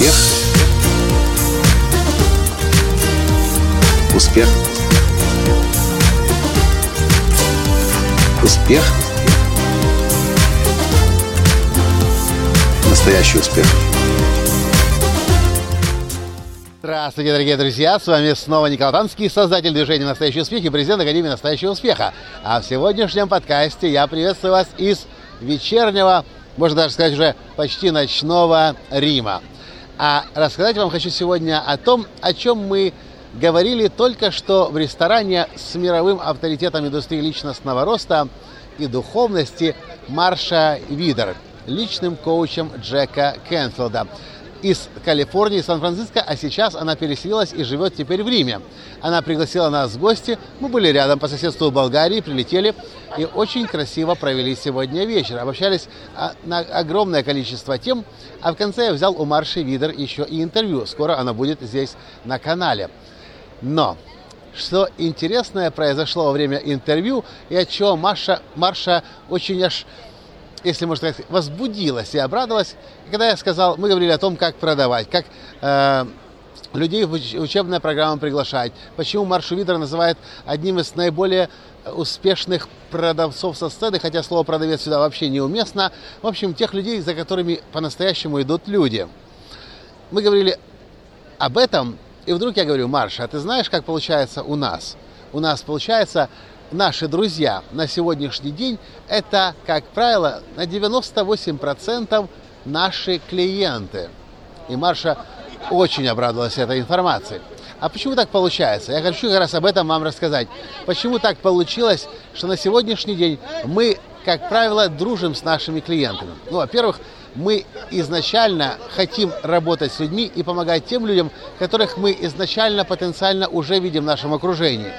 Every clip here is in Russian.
Успех. Успех. Успех. Настоящий успех. Здравствуйте, дорогие друзья! С вами снова Николай Танский, создатель движения «Настоящий успех» и президент Академии «Настоящего успеха». А в сегодняшнем подкасте я приветствую вас из вечернего, можно даже сказать уже почти ночного Рима. А рассказать вам хочу сегодня о том, о чем мы говорили только что в ресторане с мировым авторитетом индустрии личностного роста и духовности Марша Видер, личным коучем Джека Кенфилда из Калифорнии, Сан-Франциско, а сейчас она переселилась и живет теперь в Риме. Она пригласила нас в гости, мы были рядом по соседству в Болгарии, прилетели и очень красиво провели сегодня вечер. Обобщались а, на огромное количество тем, а в конце я взял у Марши Видер еще и интервью. Скоро она будет здесь на канале. Но что интересное произошло во время интервью и от чего Маша, Марша очень аж если можно сказать, возбудилась и обрадовалась, когда я сказал, мы говорили о том, как продавать, как э, людей в учебные программы приглашать, почему Маршу Видер называют одним из наиболее успешных продавцов со сцены, хотя слово продавец сюда вообще неуместно. В общем, тех людей, за которыми по-настоящему идут люди. Мы говорили об этом, и вдруг я говорю, Марша, а ты знаешь, как получается у нас? У нас получается наши друзья на сегодняшний день это, как правило, на 98% наши клиенты. И Марша очень обрадовалась этой информацией. А почему так получается? Я хочу как раз об этом вам рассказать. Почему так получилось, что на сегодняшний день мы, как правило, дружим с нашими клиентами? Ну, во-первых, мы изначально хотим работать с людьми и помогать тем людям, которых мы изначально потенциально уже видим в нашем окружении.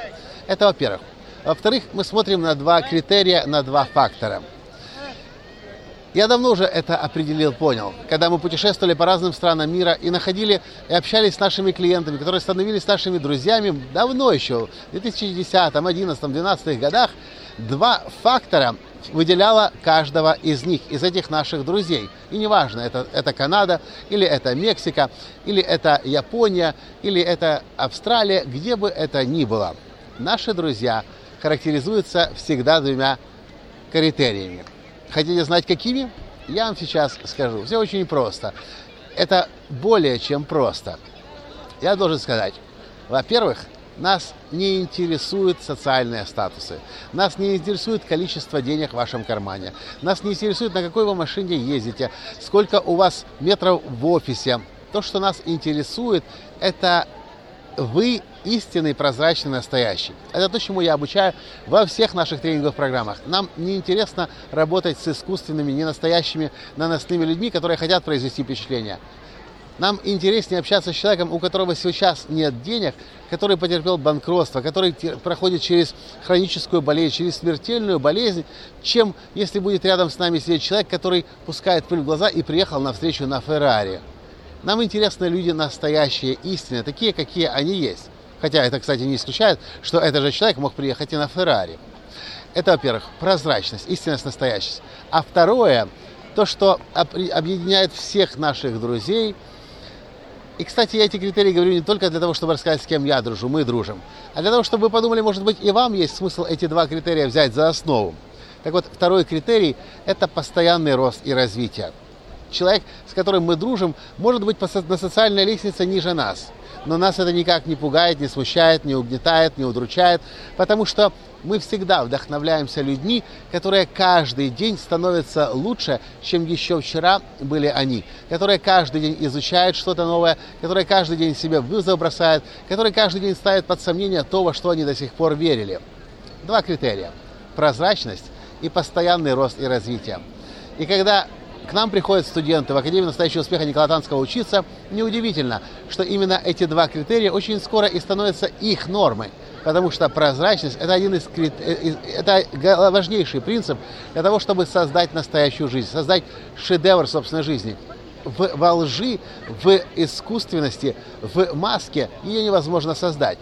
Это во-первых. Во-вторых, мы смотрим на два критерия, на два фактора. Я давно уже это определил, понял. Когда мы путешествовали по разным странам мира и находили и общались с нашими клиентами, которые становились нашими друзьями давно еще, в 2010, 2011, 2012 годах, два фактора выделяло каждого из них, из этих наших друзей. И неважно, это, это Канада, или это Мексика, или это Япония, или это Австралия, где бы это ни было. Наши друзья – характеризуется всегда двумя критериями. Хотите знать, какими? Я вам сейчас скажу. Все очень просто. Это более чем просто. Я должен сказать, во-первых, нас не интересуют социальные статусы. Нас не интересует количество денег в вашем кармане. Нас не интересует, на какой вы машине ездите, сколько у вас метров в офисе. То, что нас интересует, это вы истинный, прозрачный, настоящий. Это то, чему я обучаю во всех наших тренинговых программах. Нам не интересно работать с искусственными, ненастоящими, наносными людьми, которые хотят произвести впечатление. Нам интереснее общаться с человеком, у которого сейчас нет денег, который потерпел банкротство, который проходит через хроническую болезнь, через смертельную болезнь, чем если будет рядом с нами сидеть человек, который пускает пыль в глаза и приехал на встречу на Феррари. Нам интересны люди настоящие, истинные, такие, какие они есть. Хотя это, кстати, не исключает, что этот же человек мог приехать и на Феррари. Это, во-первых, прозрачность, истинность, настоящесть. А второе, то, что объединяет всех наших друзей. И, кстати, я эти критерии говорю не только для того, чтобы рассказать, с кем я дружу, мы дружим, а для того, чтобы вы подумали, может быть, и вам есть смысл эти два критерия взять за основу. Так вот, второй критерий – это постоянный рост и развитие. Человек, с которым мы дружим, может быть на социальной лестнице ниже нас – но нас это никак не пугает, не смущает, не угнетает, не удручает, потому что мы всегда вдохновляемся людьми, которые каждый день становятся лучше, чем еще вчера были они, которые каждый день изучают что-то новое, которые каждый день себе вызов бросают, которые каждый день ставят под сомнение то, во что они до сих пор верили. Два критерия – прозрачность и постоянный рост и развитие. И когда к нам приходят студенты в Академию настоящего успеха Николая Танского учиться. Неудивительно, что именно эти два критерия очень скоро и становятся их нормой. Потому что прозрачность – это один из э, это важнейший принцип для того, чтобы создать настоящую жизнь, создать шедевр собственной жизни. В, во лжи, в искусственности, в маске ее невозможно создать.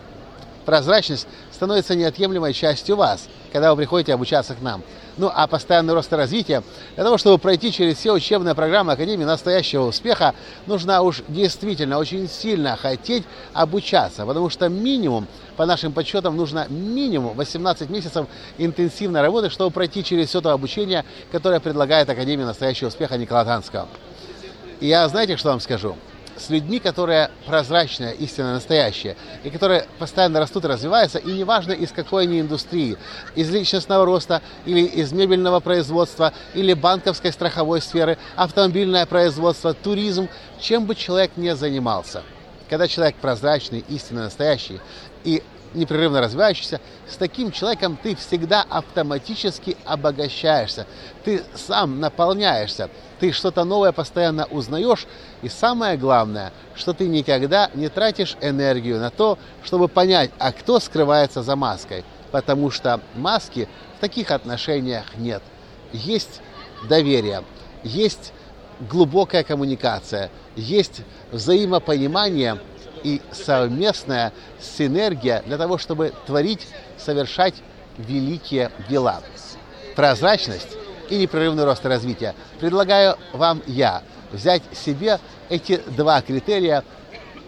Прозрачность становится неотъемлемой частью вас, когда вы приходите обучаться к нам. Ну а постоянный рост и развитие, для того, чтобы пройти через все учебные программы Академии настоящего успеха, нужно уж действительно очень сильно хотеть обучаться, потому что минимум, по нашим подсчетам, нужно минимум 18 месяцев интенсивной работы, чтобы пройти через все то обучение, которое предлагает Академия настоящего успеха Николая Танского. И я знаете, что вам скажу? С людьми, которые прозрачные, истинно настоящие, и которые постоянно растут и развиваются, и неважно из какой они индустрии, из личностного роста, или из мебельного производства, или банковской страховой сферы, автомобильное производство, туризм, чем бы человек ни занимался. Когда человек прозрачный, истинно настоящий, и непрерывно развивающийся, с таким человеком ты всегда автоматически обогащаешься. Ты сам наполняешься. Ты что-то новое постоянно узнаешь. И самое главное, что ты никогда не тратишь энергию на то, чтобы понять, а кто скрывается за маской. Потому что маски в таких отношениях нет. Есть доверие, есть глубокая коммуникация, есть взаимопонимание – и совместная синергия для того, чтобы творить, совершать великие дела. Прозрачность и непрерывный рост и развитие. Предлагаю вам я взять себе эти два критерия,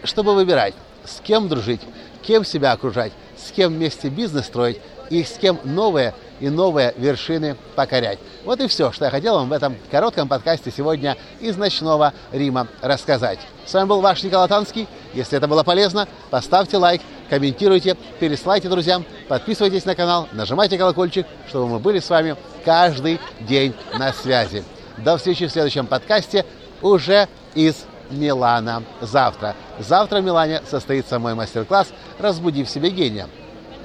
чтобы выбирать, с кем дружить, кем себя окружать, с кем вместе бизнес строить и с кем новые и новые вершины покорять. Вот и все, что я хотел вам в этом коротком подкасте сегодня из ночного Рима рассказать. С вами был ваш Николай Танский. Если это было полезно, поставьте лайк, комментируйте, переслайте друзьям, подписывайтесь на канал, нажимайте колокольчик, чтобы мы были с вами каждый день на связи. До встречи в следующем подкасте уже из Милана завтра. Завтра в Милане состоится мой мастер-класс «Разбуди в себе гения».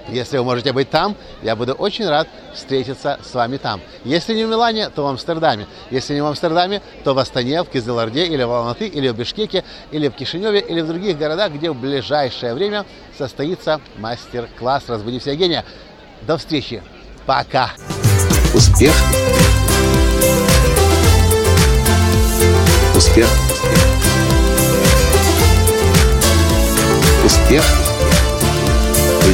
Если вы можете быть там, я буду очень рад встретиться с вами там. Если не в Милане, то в Амстердаме. Если не в Амстердаме, то в Астане, в Кизылорде, или в Алматы, или в Бишкеке, или в Кишиневе, или в других городах, где в ближайшее время состоится мастер-класс «Разбуди все гения». До встречи. Пока. Успех. Успех. Успех